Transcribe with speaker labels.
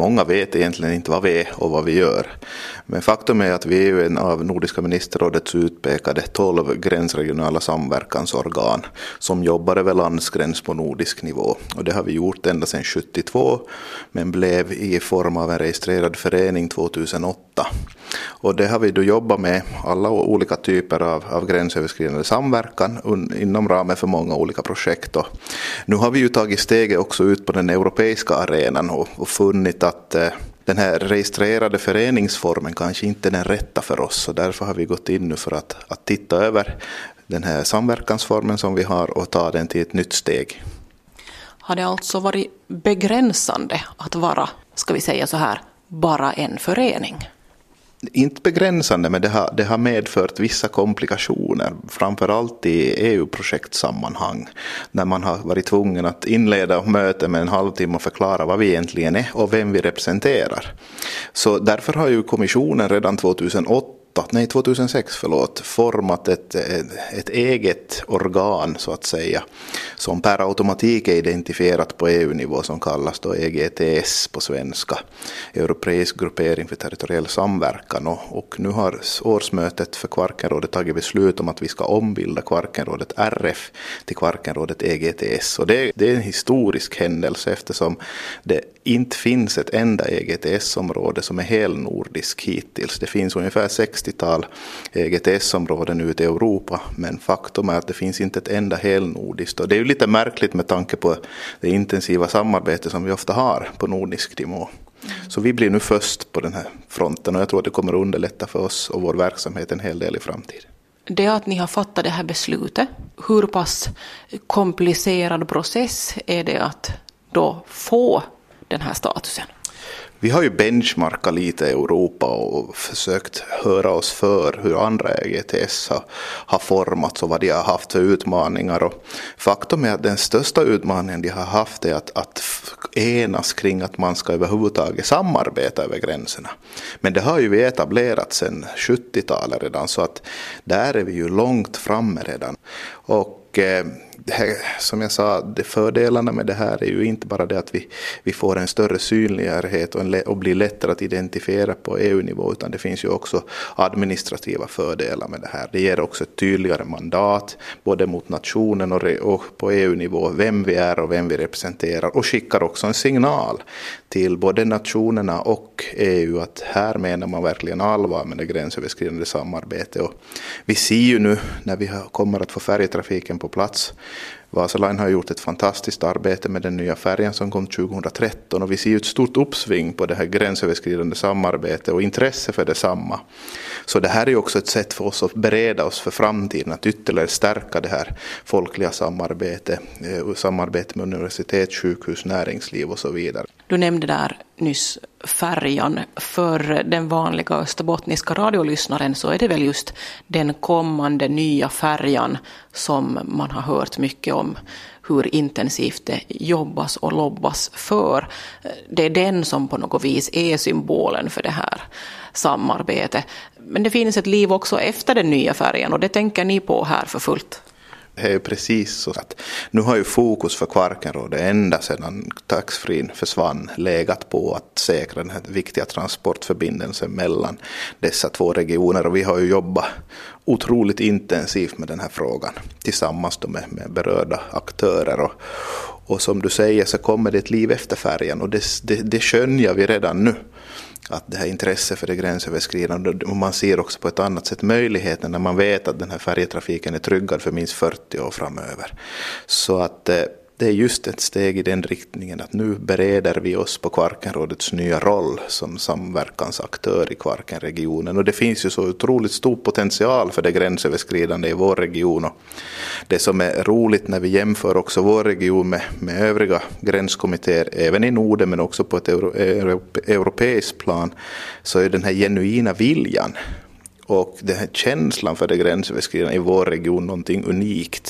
Speaker 1: många vet egentligen inte vad vi är och vad vi gör. Men faktum är att vi är en av Nordiska ministerrådets utpekade tolv gränsregionala samverkansorgan som jobbar över landsgräns på nordisk nivå. Och det har vi gjort ända sedan 72 men blev i form av en registrerad förening 2008. Och det har vi då jobbat med alla olika typer av, av gränsöverskridande samverkan un, inom ramen för många olika projekt. Och nu har vi ju tagit steget också ut på den europeiska arenan och, och funnit att eh, den här registrerade föreningsformen kanske inte är den rätta för oss. Och därför har vi gått in nu för att, att titta över den här samverkansformen som vi har och ta den till ett nytt steg.
Speaker 2: Har det alltså varit begränsande att vara, ska vi säga så här, bara en förening?
Speaker 1: Inte begränsande, men det har, det har medfört vissa komplikationer, framförallt i EU-projektsammanhang, när man har varit tvungen att inleda möte med en halvtimme och förklara vad vi egentligen är och vem vi representerar. Så därför har ju kommissionen redan 2008 nej 2006 förlåt, format ett, ett, ett, eget organ så att säga som per automatik är identifierat på EU-nivå som kallas då EGTS på svenska, Europeisk gruppering för territoriell samverkan. Och, och nu har årsmötet för Kvarkenrådet tagit beslut om att vi ska ombilda Kvarkenrådet RF till Kvarkenrådet EGTS och det, det är en historisk händelse eftersom det inte finns ett enda EGTS-område som är helnordisk hittills. Det finns ungefär sex 60-tal EGTS-områden ute i Europa, men faktum är att det finns inte ett enda helnordiskt. Och det är ju lite märkligt med tanke på det intensiva samarbete som vi ofta har på nordisk nivå. Så vi blir nu först på den här fronten och jag tror att det kommer att underlätta för oss och vår verksamhet en hel del i framtiden.
Speaker 2: Det att ni har fattat det här beslutet, hur pass komplicerad process är det att då få den här statusen?
Speaker 1: Vi har ju benchmarkat lite i Europa och försökt höra oss för hur andra EGTS har, har formats och vad de har haft för utmaningar. Och faktum är att den största utmaningen de har haft är att, att enas kring att man ska överhuvudtaget samarbeta över gränserna. Men det har ju vi etablerat sedan 70-talet redan så att där är vi ju långt framme redan. Och eh, här, som jag sa, det fördelarna med det här är ju inte bara det att vi, vi får en större synlighet och, en, och blir lättare att identifiera på EU-nivå utan det finns ju också administrativa fördelar med det här. Det ger också ett tydligare mandat både mot nationen och, och på EU-nivå vem vi är och vem vi representerar och skickar också en signal till både nationerna och EU att här menar man verkligen allvar med det gränsöverskridande samarbetet. Och vi ser ju nu när vi kommer att få färjetrafiken på plats Vasaline har gjort ett fantastiskt arbete med den nya färjan som kom 2013 och vi ser ju ett stort uppsving på det här gränsöverskridande samarbetet och intresse för detsamma. Så det här är ju också ett sätt för oss att bereda oss för framtiden, att ytterligare stärka det här folkliga samarbetet, eh, samarbete med universitet, sjukhus, näringsliv och så vidare.
Speaker 2: Du nämnde där nyss färjan. För den vanliga österbottniska radiolyssnaren så är det väl just den kommande nya färjan som man har hört mycket om hur intensivt det jobbas och lobbas för. Det är den som på något vis är symbolen för det här samarbetet. Men det finns ett liv också efter den nya färjan och det tänker ni på här för fullt.
Speaker 1: Det är ju precis så att nu har ju fokus för Kvarkenrådet ända sedan taxfree försvann legat på att säkra den här viktiga transportförbindelsen mellan dessa två regioner. Och vi har ju jobbat otroligt intensivt med den här frågan tillsammans med, med berörda aktörer. Och, och som du säger så kommer det ett liv efter färjan och det, det, det skönjer vi redan nu att det här intresset för det gränsöverskridande och man ser också på ett annat sätt möjligheten när man vet att den här färjetrafiken är tryggad för minst 40 år framöver. Så att eh, det är just ett steg i den riktningen att nu bereder vi oss på Kvarkenrådets nya roll som samverkansaktör i Kvarkenregionen. Och det finns ju så otroligt stor potential för det gränsöverskridande i vår region. Och det som är roligt när vi jämför också vår region med, med övriga gränskommittéer, även i Norden men också på ett euro, europeiskt plan, så är den här genuina viljan och den här känslan för det gränsöverskridande i vår region någonting unikt